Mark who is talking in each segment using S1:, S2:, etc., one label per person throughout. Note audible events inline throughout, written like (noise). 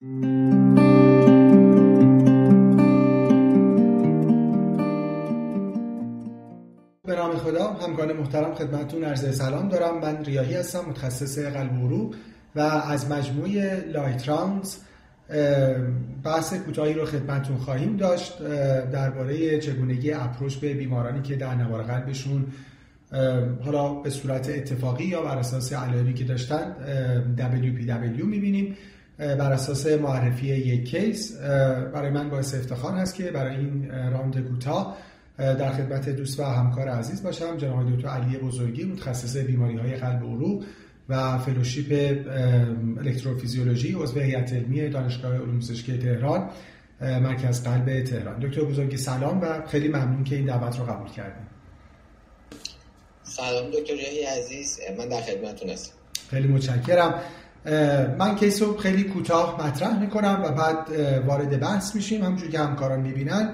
S1: به نام خدا همکار محترم خدمتتون عرض سلام دارم. من ریاهی هستم متخصص قلب و و از مجموعه لایت رانز بحث کوتاهی رو خدمتتون خواهیم داشت. درباره چگونگی اپروچ به بیمارانی که در نوار قلبشون حالا به صورت اتفاقی یا بر اساس علایمی که داشتن WPW می‌بینیم. بر اساس معرفی یک case برای من باعث افتخار هست که برای این round کوتاه در خدمت دوست و همکار عزیز باشم جناب دکتر علی بزرگی متخصص بیماری های قلب و عروق و فلوشیپ الکتروفیزیولوژی عضو هیئت علمی دانشگاه علوم پزشکی تهران مرکز قلب تهران. دکتر بزرگی سلام و خیلی ممنون که این دعوت رو قبول کردین.
S2: سلام دکتر عزیز من در خدمتتون هستم.
S1: خیلی متشکرم. من case رو خیلی کوتاه مطرح می‌کنم و بعد وارد بحث میشیم. همونجور که همکاران می‌بینن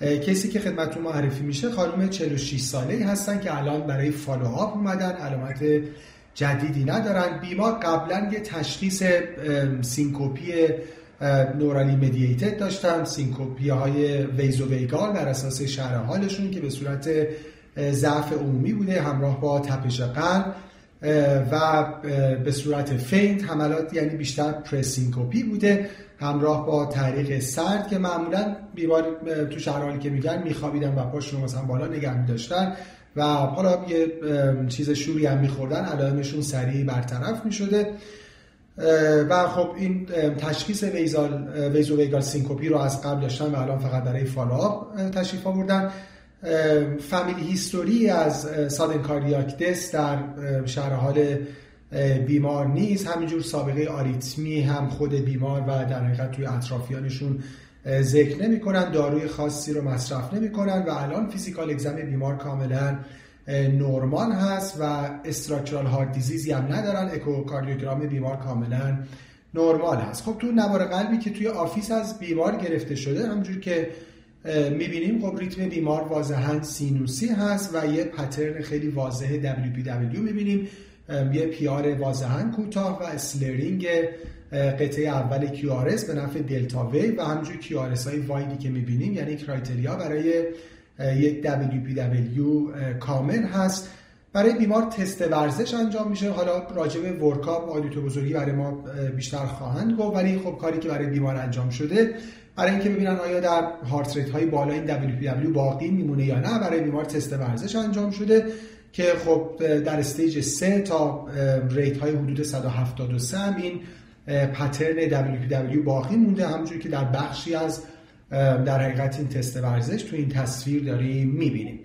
S1: کسی که خدمتتون معرفی میشه خانم 46 ساله هستن که الان برای follow-up اومدن. علامت جدیدی ندارن. بیمار قبلا یه تشخیص syncope ی neurally mediated داشتن. syncope های vasovagal بر اساس شرح حالشون که به صورت ضعف عمومی بوده همراه با تپش قلب. و به صورت faint حملات یعنی بیشتر presyncope بوده. همراه با تعریق سرد که معمولا بیمار تو شرح حالی که میگن میخوابیدن و پاشون مثلا بالا نگه میداشتن و حالا یه چیز شوری هم میخوردن علائمشون سریع برطرف می‌شده. و خب این تشخیص vaso vasovagal syncope رو از قبل داشتن و الان فقط برای follow-up تشریف آوردن. family history از sudden cardiac death در شرح حال بیمار نیست. همینجور سابقه آریتمی هم خود بیمار و در حقیقت توی اطرافیانشون ذکر نمی‌کنن داروی خاصی رو مصرف نمی‌کنن و الان physical exam بیمار کاملا نورمال هست و structural heart disease ی هم ندارن. اکوکاردیوگرام بیمار کاملا نورمال هست. خب تو نوار قلبی که توی office از بیمار گرفته شده همونجور که می‌بینیم. خب ریتم بیمار واضحا سینوسی هست و یه pattern خیلی واضح WPW می‌بینیم. یه PR واضحا کوتاه و slurring قطعه اول QRS به نفع delta wave و همینجور QRS های wide ی که می‌بینیم یعنی criteria برای یک WPW کامل هست. برای بیمار تست ورزش انجام میشه. حالا راجع به work-up آقای دکتر بزرگی برای ما بیشتر خواهند گفت ولی خب کاری که برای بیمار انجام شده برای اینکه ببینن آیا در heart rate های بالا این WPW باقی میمونه یا نه برای بیمار تست ورزش انجام شده که خب در stage 3 تا rate های حدود 173 هم این pattern WPW باقی مونده. همونجوری که در بخشی از در حقیقت این تست ورزش تو این تصویر داریم می‌بینیم.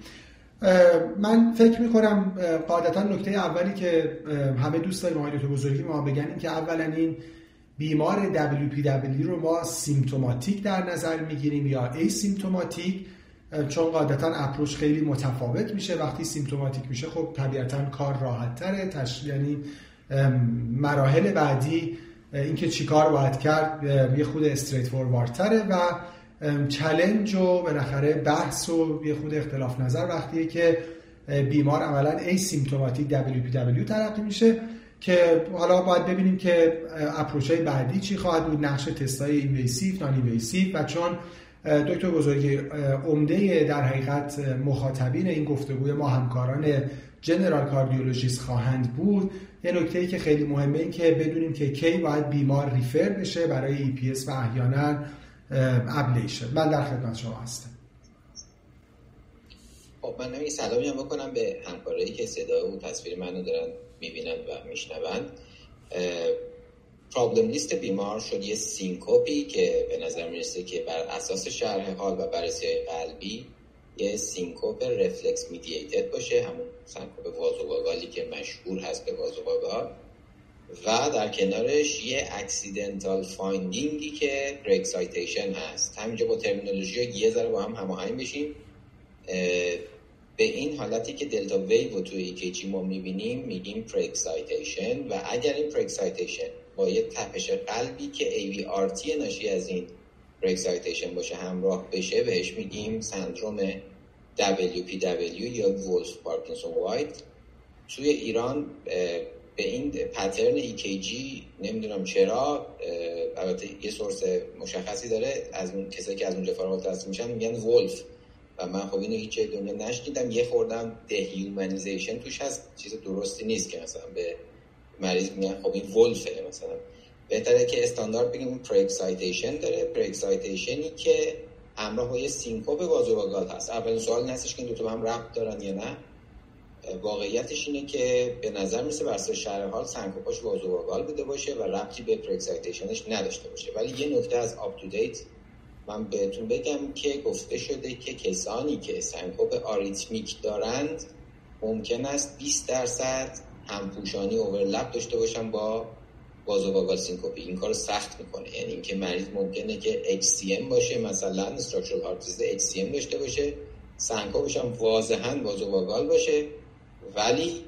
S1: من فکر می‌کنم قاعدتا نکته اولی که همه دوست داریم آقای دکتر بزرگی ما بگن این که اولا این بیمار WPW رو ما symptomatic در نظر می‌گیریم یا asymptomatic چون قاعدتا approach خیلی متفاوت میشه. وقتی symptomatic میشه خب طبیعتا کار راحت تره تش... یعنی مراحل بعدی اینکه چیکار باید کرد یه خرده straight تره و challenge و بالاخره بحث و یه خرده اختلاف نظر وقتیه که بیمار عملا asymptomatic WPW تلقی میشه. که حالا باید ببینیم که approach های بعدی چی خواهد بود نقش تست های invasive non-invasive و چون دکتر بزرگی عمده در حقیقت مخاطبین این گفتگوی ما همکاران general cardiologist خواهند بود یه نکته ای که خیلی مهمه این که بدونیم که کی باید بیمار refer بشه برای EPS و احیانا ablation. من در خدمت شما هستم.
S2: خب منم یه سلامی هم بکنم به همکارایی که صدا و تصویر منو دارن. می‌بینن و میشنوند. problem list بیمار شد یه syncope ی که به نظر می‌رسه که بر اساس شرح حال و بررسی قلبی یه syncope reflex mediated باشه همون syncope vasovagal ی که مشهور هست به vasovagal و در کنارش یه accidental finding ی که pre-excitation هست. همینجا با ترمینولوژی یه ذره با هم هماهنگ بشیم. به این حالتی که delta wave رو توی EKG ما می‌بینیم میگیم pre-excitation و اگر این pre-excitation با یه تپش قلبی که AVRT ناشی از این pre-excitation باشه همراه بشه بهش میگیم سندروم WPW یا Wolff-Parkinson-White توی ایران به این pattern EKG نمی‌دونم چرا البته یه source مشخصی داره از اون کسایی که از اونجا فارغ میشن میگن Wolff و من خب اینو هیچ جای دنیا نشنیدم. یه خوردم dehumanization توش هست. چیز درستی نیست که مثلا به مریض میگن خب این Wolff ه مثلا. بهتره که استاندارد بگیم pre-excitation داره. pre-excitation ی که همراه یه syncope vasovagal هست. اولین سوال هستش که این دو تا هم ربط دارن یا نه. واقعیتش اینه که به نظر می‌رسه بر شرح حال سنکوپاش vasovagal بوده باشه و ربطی به pre-excitation ش نداشته باشه. ولی یه نکته از UpTo من بهتون بگم که گفته شده که کسانی که سنکوپ arrhythmic دارند ممکن است 20 درصد همپوشانی overlap داشته باشن با vasovagal syncope ی این کارو سخت می‌کنه. یعنی اینکه مریض ممکنه که HCM باشه مثلا structural heart HCM داشته باشه سنکوپش هم واضحا vasovagal باشه ولی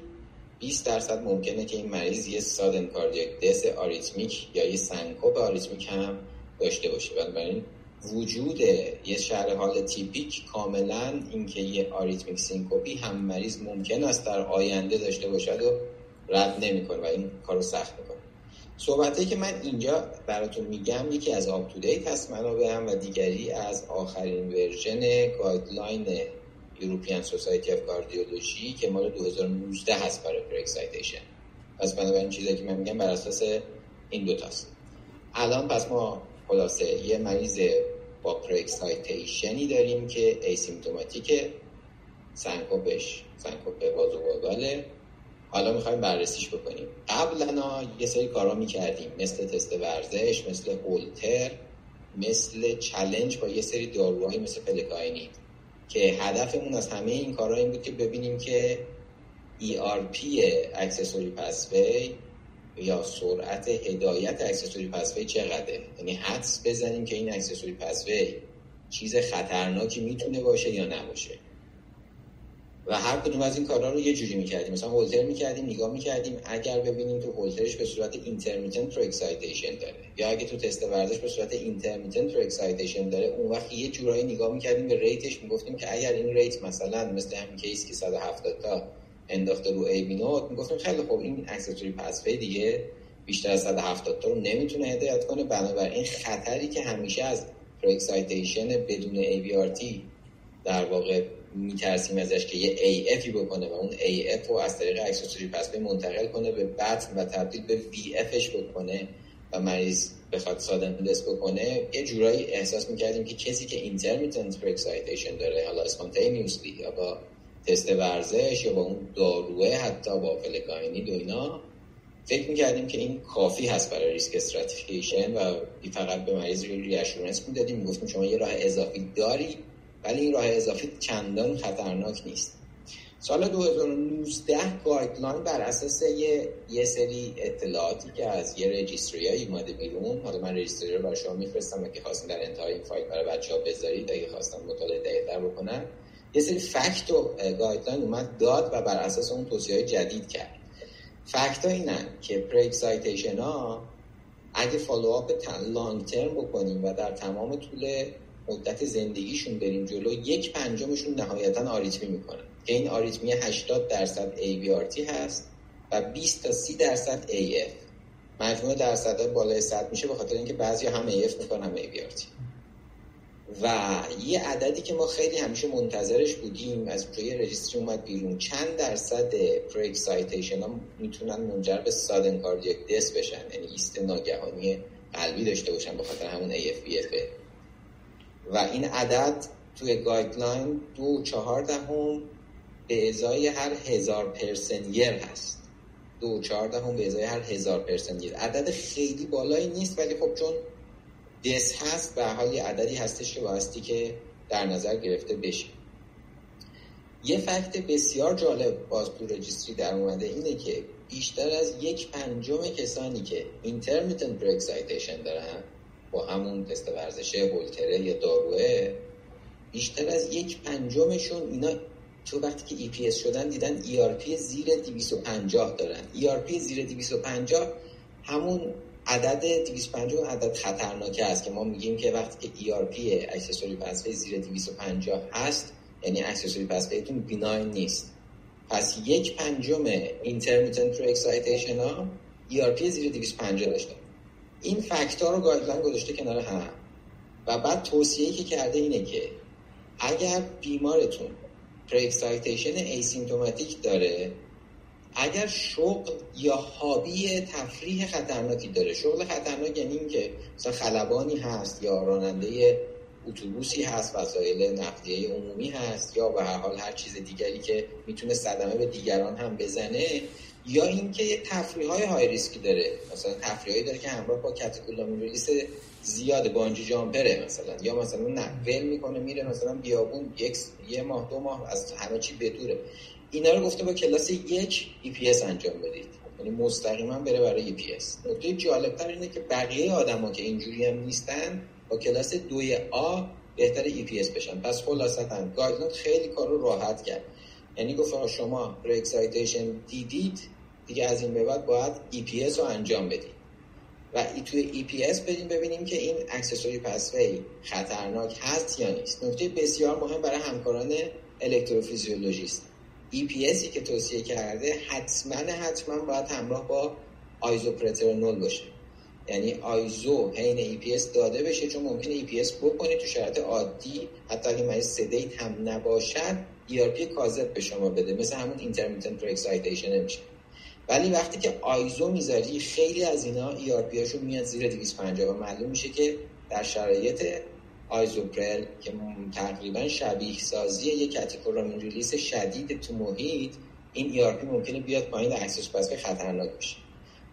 S2: 20 درصد ممکنه که این مریض یه sudden cardiac death arrhythmic یا یه سنکوپ arrhythmic هم داشته باشه. بنابراین وجود یه شرح حال تیپیک کاملا اینکه یه arrhythmic syncope ی هم مریض ممکن است در آینده داشته باشد رو رد نمی‌کنه و این کارو سخت می‌کنه. صحبتی که من اینجا براتون میگم یکی از UpToDate هست هم و دیگری از آخرین version guideline European Society of Cardiology که مال 2019 هست برای pre-excitation پس بنابراین چیزی که من میگم بر اساس این دوتاست الان پس ما خلاصه یه مریض با pre-excitation ی داریم که asymptomatic سنکوپش سنکوپ vasovagal ه حالا می‌خوایم بررسیش بکنیم. قبلا یه سری کارا می‌کردیم. مثل تست ورزش مثل هولتر مثل challenge با یه سری داروهایی مثل flecainide که هدفمون از همه این کارا این بود که ببینیم که ERP accessory pathway یا سرعت هدایت accessory pathway چقدره؟ یعنی حدس بزنیم که این accessory pathway چیز خطرناکی می‌تونه باشه یا نباشه. و هر کدوم از این کارا رو یه جوری می‌کردیم. مثلا هولتر می‌کردیم نگاه می‌کردیم. اگر ببینیم تو هولترش به صورت intermittent pre-excitation داره یا اگه تو تست ورزش به صورت intermittent pre-excitation داره اون وقت یه جورایی نگاه می‌کردیم به rate ش می‌گفتیم که اگر این rate مثلا مثل همین case که 170 تا انداخته رو AV node می‌گفتیم خیلی خوب این accessory pathway دیگه؟ بیشتر از 170 تا رو نمی‌تونه هدایت کنه. بنابراین خطری که همیشه از pre-excitation بدون AVRT در واقع میترسیم ازش که یه AF ی بکنه و اون AF رو از طریق accessory pathway منتقل کنه به بطن و تبدیل به VF ش بکنه و مریض بخواد sudden death بکنه. یه جورایی احساس می‌کردیم که کسی که intermittent pre-excitation داره حالا spontaneously یا با تست ورزش یا با اون داروه حتی با flecainide و اینا فکر می‌کردیم که این کافی هست برای risk stratification و فقط به مریض reassurance می‌دادیم. می‌گفتیم شما یه راه اضافی داری ولی این راه اضافی چندان خطرناک نیست. سال 2019 guideline بر اساس یه, یه سری اطلاعاتی که از یه registry های اومده بیرون حالا من registry رو برای شما میفرستم اگه خواستین در انتهای این فایل برای بچه ها بذارید اگه خواستن مطالعه دقیق‌تر بکنن. یه سری fact و guideline اومد داد و بر اساس اون توصیه های جدید کرد. fact ها اینن که pre-excitation ها اگه follow-up long-term بکنیم و در تمام طول مدت زندگیشون بریم جلو یک پنجمشون نهایتا آریتمی می‌کنن. که این آریتمی 80 درصد AVRT هست و 20 تا 30 درصد AF مجموع درصد بالای 100 میشه به خاطر اینکه بعضی هم AF می‌کنن هم AVRT و یه عددی که ما خیلی همیشه منتظرش بودیم از جای registry اومد بیرون. چند درصد pre-excitation ها می‌تونن منجر به sudden cardiac death بشن یعنی ایست ناگهانی قلبی داشته باشن به خاطر همون AF VF و این عدد توی guideline دو چهار دهم به ازای هر هزار person-year هست. دو چهار دهم به ازای هر هزار person-year عدد خیلی بالایی نیست ولی خب چون death هست به هر حال یه عددی هستش که بایستی که در نظر گرفته بشه. یه fact بسیار جالب باز تو registry در اومده اینه که بیشتر از یک پنجم کسانی که intermittent pre-excitation دارن با همون تست ورزشه هولتره یا داروه بیشتر از یک پنجمشون اینا تو وقتی که EPS شدن دیدن ERP زیر 250 دارن. ERP زیر 250 همون عدد 250 عدد خطرناکه است که ما میگیم که وقتی که ERP accessory pathway زیر 250 هست یعنی accessory pathway تون benign نیست. پس یک پنجم intermittent pre-excitation ها ERP زیر 250 داشته. این fact ها رو guideline گذاشته کنار هم. و بعد توصیه‌ای که کرده اینه که اگر بیمارتون pre-excitation asymptomatic داره اگر شغل یا حابی تفریح خطرناکی داره. شغل خطرناک یعنی این که مثلا خلبانی هست یا راننده اتوبوسی هست وسایل نقلیه عمومی هست یا به هر حال هر چیز دیگری که می‌تونه صدمه به دیگران هم بزنه یا اینکه یه تفریح های های ریسکی داره. مثلا تفریحی داره که همراه با کاتکولامین ریلیس زیاد بانجی جامپره مثلا. یا مثلا نقل می‌کنه میره مثلا بیابون یک یه ماه دو ماه از همه چی بدوره اینا رو گفته با کلاس یک EPS انجام بدید. یعنی مستقیما بره برای EPS نکته جالبتر اینه که بقیه آدما که اینجوری هم نیستن با کلاس دوی A بهتر EPS بشن. پس خلاصتا guideline خیلی کار رو راحت کرد. یعنی گفت شما رو دیدید دیگه از این به بعد باید EPS رو انجام بدید. و توی EPS بدیم ببینیم که این accessory pathway خطرناک هست یا نیست. نکته بسیار مهم برای همکاران الکتروفیزیولوژیست. EPS ی که توصیه کرده حتما حتما باید همراه با isoproterenol باشه. یعنی iso حین EPS داده بشه چون ممکنه EPS بکنید تو شرایط عادی. حتی اگه مریض sedate هم نباشد ERP کاذب به شما بده. مثل همون intermittent excitation نمیشه ولی وقتی که iso می‌ذاری خیلی از اینا ERP هاشون میاد زیر 250 و معلوم میشه که در شرایط Isuprel که تقریبا شبیه سازی یک catecholamine release شدید تو محیط این ERP ممکنه بیاد پایین access پس خطرناک بشه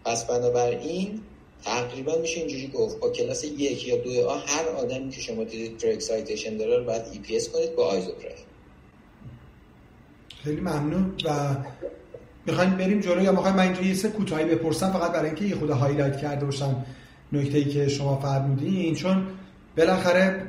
S2: پس بنابراین تقریبا میشه اینجوری گفت با کلاس یک یا دو A هر آدمی که شما دیدید pre-excitation داره رو باید EPS کنید با Isuprel.
S1: خیلی ممنون و می‌خوایم بریم جلو یا می‌خوایم من اینجا یه چی کوتاهی بپرسم فقط برای اینکه یه خرده highlight کرده باشم نکته ای که شما فرمودین چون بالاخره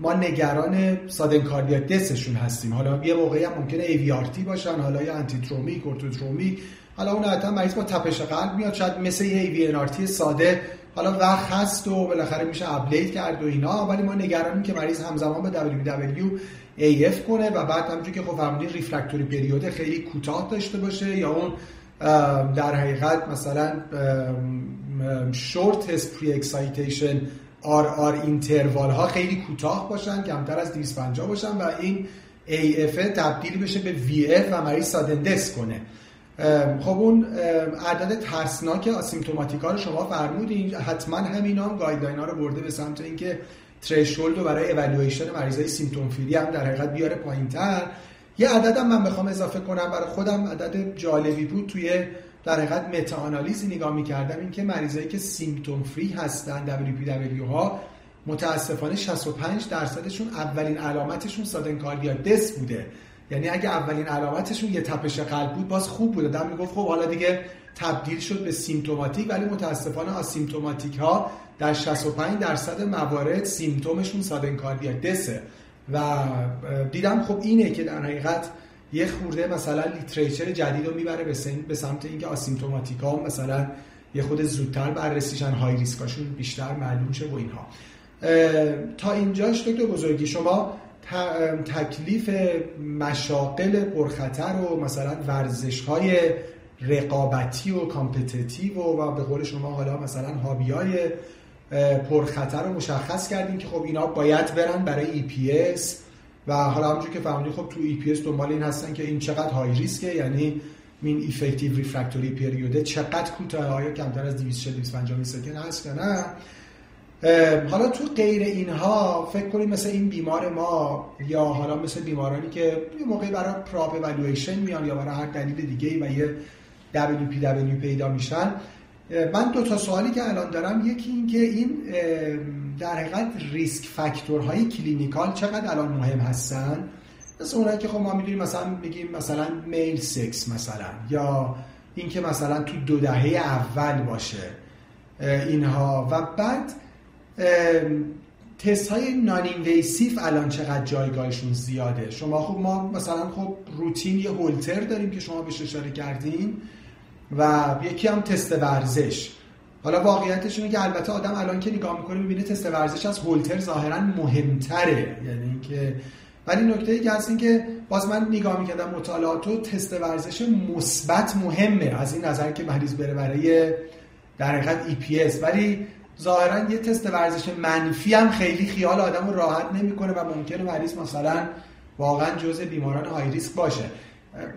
S1: ما نگران sudden cardiac death شون هستیم. حالا یه موقعی هم ممکنه AVRT باشن حالا یا antidromic orthodromic حالا اون حتی مریض با تپش قلب میاد شاید مثل یه AV ساده. حالا وقت هست و بالاخره میشه ablate کرد و اینا ولی ما نگرانیم که مریض همزمان به WPW AF کنه و بعد همونجوری که خب فرمودین refractory period خیلی کوتاه داشته باشه یا اون در حقیقت مثلا short pre-excitation RR interval ها خیلی کوتاه باشن کمتر از 250 باشن و این AF تبدیل بشه به VF و مریض sudden death کنه. خب اون عدد ترسناک asymptomatic ها رو شما فرمودین حتما همین هم guideline ها رو برده به سمت اینکه threshold رو برای اولویشن مریضای symptom free هم در حقیقت بیاره پایینتر. یه عددم من بخوام اضافه کنم برای خودم عدد جالبی بود توی در حقیقت متا آنالیزی نگاه می‌کردم اینکه مریضایی که سیمتوم فری هستن WPW ها متاسفانه 65 درصدشون اولین علامتشون سادن کاردیاک بوده. یعنی اگه اولین علامتشون یه تپش قلب بود باز خوب بوده. دم می‌گفت خب حالا دیگه تبدیل شد به سیمتوماتیک ولی متاسفانه آسیمتوماتیک ها در 65 درصد موارد سیمتومشون سادن کاردیاک دسه و دیدم خب اینه که در حقیقت یه خورده مثلا literature جدید رو می‌بره به, به سمت اینکه asymptomatic ها مثلا یه خرده زودتر بررسی شن high risk اشون بیشتر معلوم شه و اینها. تا اینجاش دکتر بزرگی شما تکلیف مشاغل پرخطر و مثلا ورزش های رقابتی و competitive و, و به قول شما حالا مثلا hobby های پرخطر رو مشخص کردیم که خب اینا باید برن برای EPS و حالا همونجور که فهمیدیم خب تو EPS دنبال این هستن که این چقدر high risk ه یعنی این effective refractory period ه چقدر کوتاه آیا کمتر از 250 سکند هست یا نه. حالا تو غیر اینها فکر کنیم مثل این بیمار ما یا حالا مثل بیمارانی که یه موقعی برای pre-op evaluation میان یا برای هر دلیل دیگه و یه WPW پیدا میشن. من دو تا سوالی که الان دارم یکی این که این در حقیقت risk factor های clinical چقدر الان مهم هستن؟ مثل اونایی که خب ما می‌دونیم مثلا میگیم مثلا male sex مثلا یا اینکه مثلا تو دو دهه اول باشه اینها. و بعد تست های noninvasive الان چقدر جایگاهشون زیاده. شما خب ما مثلا خب روتین یه هولتر داریم که شما بهش اشاره کردیم و یکی هم تست ورزش. حالا واقعیتش اینه که البته آدم الان که نگاه می‌کنه می‌بینه تست ورزش از هولتر ظاهرا مهمتره. یعنی اینکه ولی نکته ای که هست این که باز من نگاه می‌کردم مطالعات و تست ورزش مثبت مهمه. از این نظر که مریض بره برای در حقیقت EPS ولی ظاهرا یه تست ورزش منفی هم خیلی خیال آدم رو راحت نمی‌کنه و ممکنه مریض مثلا واقعا جزء بیماران های ریسک باشه.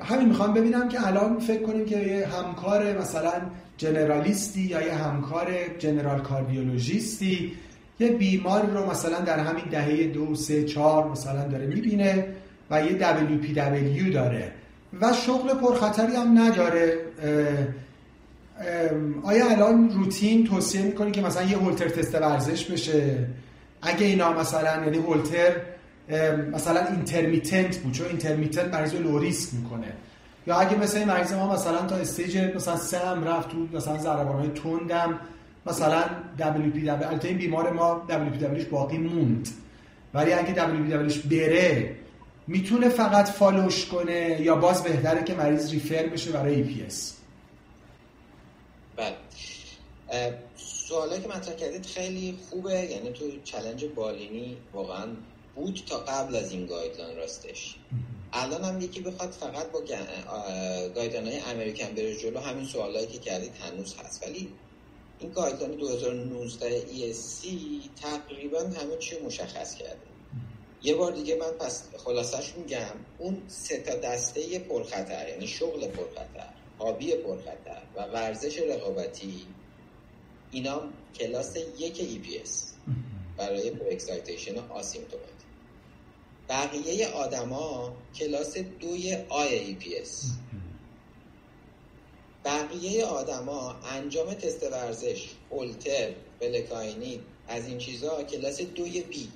S1: همین می‌خوام ببینم که الان فکر کنیم که یه همکار مثلا جنرالیستی یا یه همکار جنرال کاردیولوژیستی یه بیمار رو مثلا در همین دهه دو سه چهار مثلا داره می‌بینه و یه WPW داره و شغل پرخطری هم نداره. آیا الان روتین توصیه می‌کنی که مثلا یه هولتر تست ورزش بشه؟ اگه اینا مثلا یعنی هولتر مثلا intermittent بود چون intermittent مریض رو low risk می‌کنه. یا اگه مثلا این مریض ما مثلا تا stage مثلا سه هم رفت تو مثلا ضربان های تندم مثلا WPW البته این بیمار ما WPW ش باقی موند. ولی اگه WPW ش بره می‌تونه فقط follow ش کنه یا باز بهتره که مریض refer بشه برای EPS
S2: بله. سوالی که مطرح کردید خیلی خوبه یعنی تو challenge بالینی واقعا بود تا قبل از این guideline راستش. الان هم یکی بخواد فقط با guideline های American بره جلو. همین سوالایی که کردید هنوز هست. ولی این guideline 2019 ESC تقریبا همه چی مشخص کرده. یه بار دیگه من پس خلاصش میگم اون سه تا دسته پرخطر یعنی شغل پرخطر hobby پرخطر و ورزش رقابتی اینا کلاس یک EPS برای پرو اکسایتیشن آسیمتوماتیک بقیه آدما کلاس دوی آی EPS بقیه آدما انجام تست ورزش اولتر بلکاینی از این چیزها کلاس دوی بی.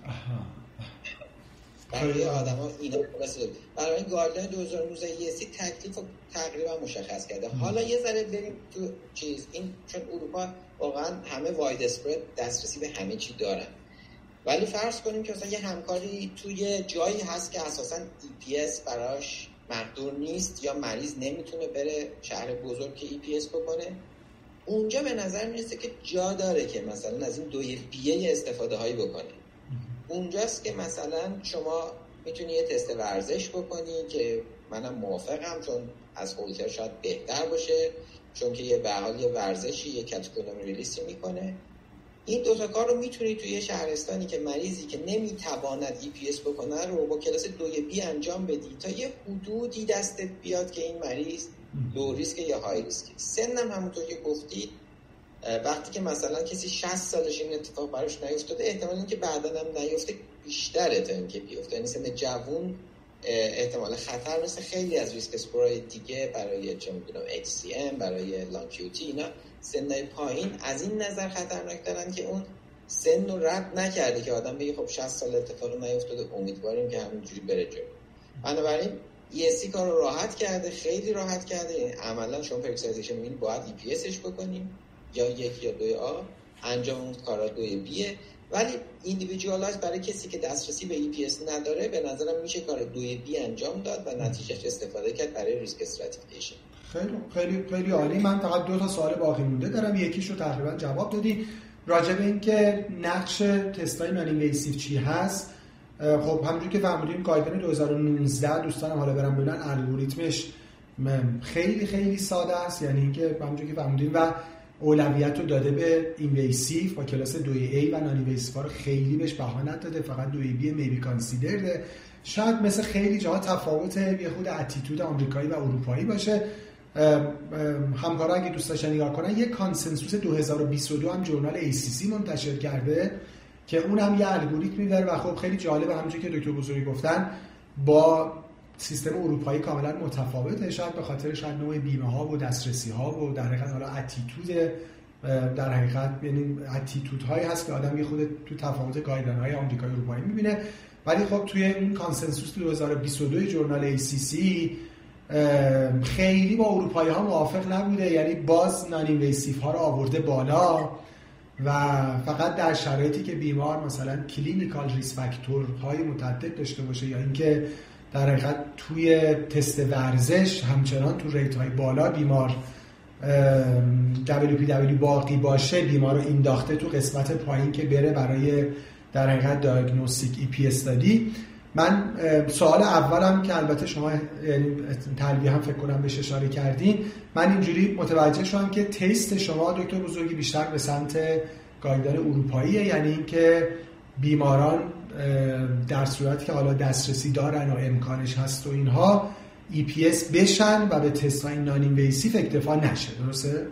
S2: برای آدما اینا کلاس برای این گایدلاین 2019 سی تکلیف تقریبا مشخص کرده. حالا یه ذره بریم تو چیز. این چون اروپا واقعا همه واید اسپرد دسترسی به همه چی دارن. ولی فرض کنیم که مثلا یه همکاری توی جایی هست که اساسا EPS براش مقدور نیست یا مریض نمی‌تونه بره شهر بزرگ که EPS بکنه اونجا به نظر می‌رسه که جا داره که مثلا از این دوی بیه استفاده هایی بکنه. اونجاست که مثلا شما می‌تونی یه تست ورزش بکنی که منم موافقم چون از هولتر شاید بهتر باشه چون که یه به حال یه ورزشی یه catecholamine release ی می‌کنه. این دو تا کار رو می‌تونی توی شهرستانی که مریضی که نمی‌تواند EPS بکنه رو با کلاس دوی B انجام بدی تا یه حدودی دستت بیاد که این مریض low risk یا high risk. سنم همونطور که گفتید وقتی که مثلا کسی 60 سالش این اتفاق براش نیفتاده احتمال اینکه بعدا هم نیفته بیشتره تا اینکه بیفته. یعنی سن جوون احتمال خطر مثل خیلی از risk score های دیگه برای چه می‌دونم HCM برای long QT اینا سنهای پایین از این نظر خطرناک دارن که اون سن رو رد نکرده که آدم بگه خب 60 سال اتفاق نیفتاده امیدواریم که همینجوری بره جلو. بنابراین ESC کار رو راحت کرده خیلی راحت کرده. یعنی عملا شما preexcitation میگین باید EPS ش بکنیم. یا یک یا دوی A انجام اون کارا دوی B ه. ولی individualize برای کسی که دسترسی به EPS نداره به نظرم میشه کار دوی B انجام داد و نتیجهش استفاده کرد برای risk stratification
S1: خیلی خیلی خیلی عالی. من فقط دو تا سوال باقی مونده دارم. یکیش رو تقریبا جواب دادی راجع به اینکه نقش تستای non چی هست خب همونجوری که فهمیدیم guideline 2019 دوستانم حالا برم ببینن الگوریتمش خیلی خیلی ساده است. یعنی اینکه همونجوری که فهمیدیم و اولویت رو داده به invasive با کلاس 2A و non-invasive رو خیلی بهش بها نداده. فقط 2B may be considered ه شاید مثل خیلی جاها تفاوت یه خود attitude آمریکایی و اروپایی باشه. همکارا اگه دوست داشتن نگاه کنن یه consensus 2022 هم journal ACC منتشر کرده که اون هم یه الگوریتمی داره و خب خیلی جالبه همونجوری که دکتر بزرگی گفتن با سیستم اروپایی کاملا متفاوته شاید به خاطر شاید نوع بیمه ها و دسترسی ها و در حقیقت حالا attitude در حقیقت یعنی attitude هایی هست که آدم یه خود تو تفاوت guideline های آمریکایی اروپایی می‌بینه. ولی خب توی این consensus 2022 journal ACC خیلی با اروپایی ها موافق نبوده. یعنی باز non ها رو آورده بالا و فقط در شرایطی که بیمار مثلا clinical risk های متعدد داشته باشه یا اینکه در حقیقت توی تست ورزش همچنان تو rate های بالا بیمار WPW باقی باشه بیمار رو اینداخته تو قسمت پایین که بره برای در حقیقت دیاگنوستیک ای پی استادی من سوال اولم که البته شما یعنی تلویح هم فکر کنم بهش اشاره کردین. من اینجوری متوجه شدم که تیست شما دکتر بزرگی بیشتر به سمت گایدان اروپاییه. یعنی اینکه بیماران در صورتی که حالا دسترسی دارن و امکانش هست و اینها EPS بشن و به تست های non-invasive اکتفا نشه. درسته؟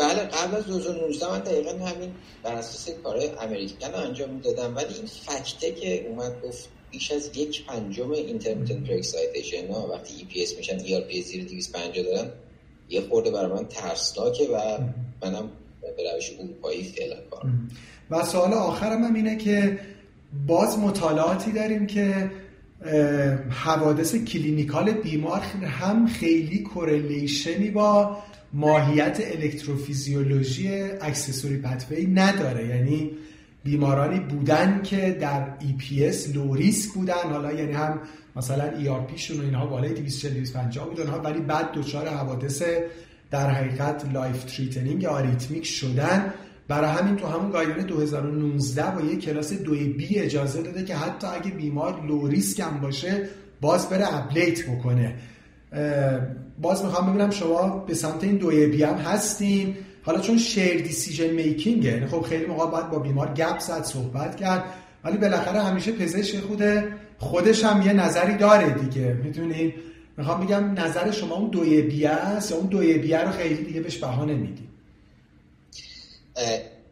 S2: بله قبل از 2019 من دقیقا همین بر اساس کارهای American انجام می‌دادم. ولی این fact ه که اومد گفت بیش از یک پنجم intermittent preexcitation ها وقتی EPS میشن ERP زیر 250 دارن یه خورده برای من ترسناکه و منم به روش اروپایی فعلا کار
S1: و سوال آخرم هم اینه که باز مطالعاتی داریم که حوادث clinical بیمار هم خیلی correlation ی با ماهیت الکتروفیزیولوژی accessory pathway نداره. یعنی بیمارانی بودن که در EPS low risk بودن حالا یعنی هم مثلا ERP شون و اینها بالای 240 250 بودن ولی بعد دچار حوادث در حقیقت life-threatening arrhythmic شدن. برای همین تو همون guideline 2019 با یه کلاس 2 B اجازه داده که حتی اگه بیمار low risk هم باشه باز بره ablate بکنه. باز می‌خوام ببینم شما به سمت این دوی B هم هستین. حالا چون shared decision making ه یعنی خب خیلی موقع باید با بیمار گپ زد صحبت کرد ولی بالاخره همیشه پزشک خوده خودش هم یه نظری داره دیگه. می‌تونین می‌خوام بگم نظر شما اون دوی B است یا اون دوی B رو خیلی دیگه بهش بها نمیدی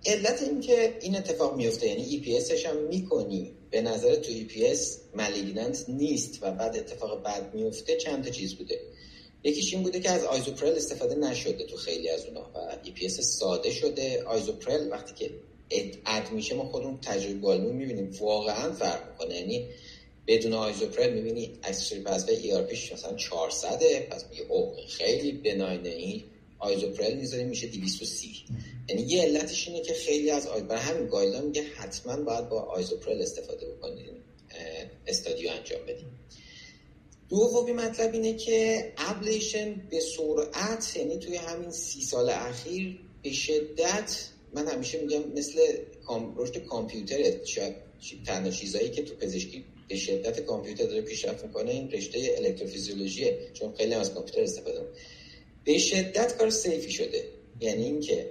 S2: علت این که این اتفاق میفته یعنی ای پی هم می‌کنی به نظر تو ای پی اس نیست و بعد اتفاق بد میفته چند تا چیز بوده. یکیش این بوده که از آیزوپرل استفاده نشده تو خیلی از اونها و ای پی ساده شده. آیزوپرل وقتی که اد میشه ما خودمون تجربه گالمون می‌بینیم. واقعا فرق می‌کنه. یعنی بدون آیزوپرل می‌بینی اکسسوری پس ای آر پیش مثلا 400 پس میگه او خیلی بناینه این Isuprel می‌ذاریم میشه 230 یعنی یه علتش اینه که خیلی از آی... برای همین guideline میگه حتما باید با Isuprel استفاده بکنید study و انجام بدیم دومی مطلب اینه که ablation به سرعت یعنی توی همین سی سال اخیر به شدت من همیشه میگم مثل رشد کامپیوتر شاید تنها چیزایی که تو پزشکی به شدت کامپیوتر داره پیشرفت می‌کنه این رشته الکتروفیزیولوژیه چون خیلی از کامپیوتر استفاده به شدت کار safe ی شده. یعنی اینکه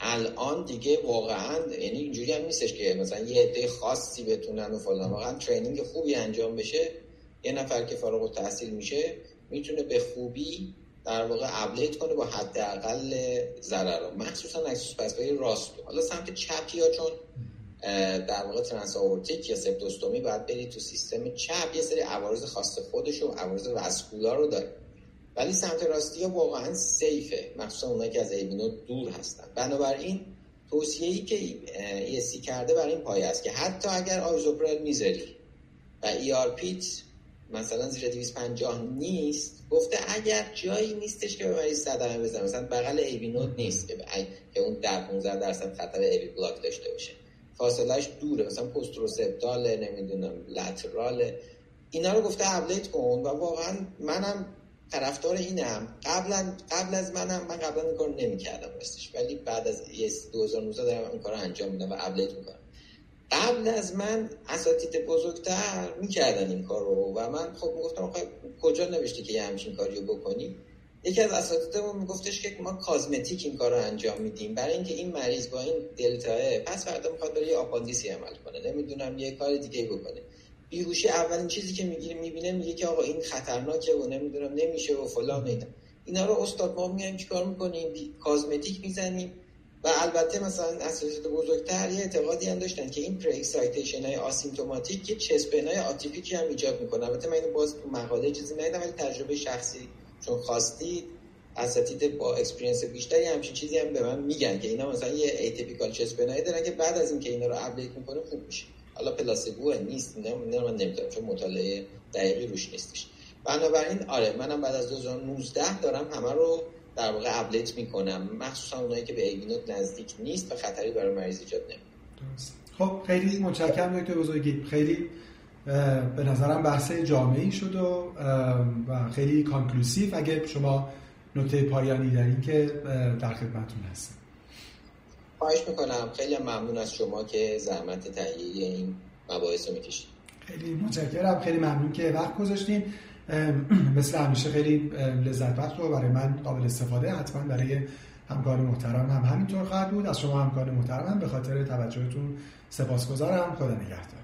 S2: الان دیگه واقعا یعنی اینجوری هم نیستش که مثلا یه عده خاصی بتونن و فلان واقعا training خوبی انجام بشه. یه نفر که فارغ التحصیل میشه می‌تونه به خوبی در واقع ablate کنه با حداقل ضرر مخصوصا accessory path راست حالا سمت چپی ها چون در واقع transaortic یا septostomy باید بری تو سیستم چپ یه سری عوارض خاص خودش و عوارض vascular رو داره. ولی سمت راستی ها واقعا safe ه. مخصوصا اونایی که از AV node دور هستن. بنابراین توصیه ای که ESC کرده برای این پایه است که حتی اگر Isuprel می‌ذاری و ERP ت مثلا زیر 250 نیست گفته اگر جایی نیستش که به مریض صدمه بزنه مثلا بغل AV node نیست که اون در 15 درصد خطر AV block داشته باشه. فاصلهش دوره. مثلا posteroseptal ه نمی‌دونم lateral ه. اینا رو گفته ابلیت کن و واقعا منم طرفدار اینم. قبلا قبل از منم من قبلا این کار نمی‌کردم راستش. ولی بعد از 2019 دارم این کار انجام میدم و ابلیت می‌کنم. قبل از من اساتید بزرگتر می‌کردن این کار رو و من خب می‌گفتم کجا نوشته که یه همچین کاری رو بکنی؟ یکی از اساتیدمون میگفتش که ما کازمتیک این کار رو انجام میدیم. برای اینکه این مریض با این دلتاه پس فردا می‌خواد برای آپاندیسی عمل کنه. نمی‌دونم یه کار دیگه بکنه. بیهوشی اولین چیزی که می‌گیره می‌بینه میگه که آقا این خطرناکه و نمی‌دونم نمیشه و فلان اینا. اینا رو استاد ما میایم چیکار می‌کنیم؟ cosmetic می‌زنیم. و البته مثلا اساتید بزرگتر یه اعتقادی هم داشتن که این pre-excitation های asymptomatic یه chest pain های atypical ی هم ایجاد می‌کنه. البته من اینو باز تو مقاله چیزی ندیدم ولی تجربه شخصی چون خواستید اساتید با experience بیشتری همچین چیزی هم به من میگن که اینا مثلا یه atypical chest pain ایی دارن که بعد از اینکه اینا رو ablate می‌کنه خوب میشه. حالا placebo نیست نه من نمی‌دونم چون مطالعه دقیقی روش نیستش. بنابراین آره منم بعد از 2019 دارم همه رو در واقع ablate می‌کنم. مخصوصا اونایی که به AV node نزدیک نیست و خطری برای مریض ایجاد نمی‌کنه.
S1: خب خیلی متشکرم دکتر بزرگی. خیلی به نظرم بحث جامعی شد و, و خیلی conclusive اگه شما نکته پایانی دارین که در خدمتتون هستم.
S2: خواهش می‌کنم. خیلی ممنون از شما که زحمت تهیه این مباحث رو می‌کشید.
S1: خیلی متشکرم. خیلی ممنون که وقت گذاشتین. (clears throat) مثل همیشه خیلی لذت بخش و برای من قابل استفاده حتما برای همکار محترم هم همینطور خواهد بود. از شما همکار محترم هم به خاطر توجهتون سپاسگزارم. خدا نگهدار.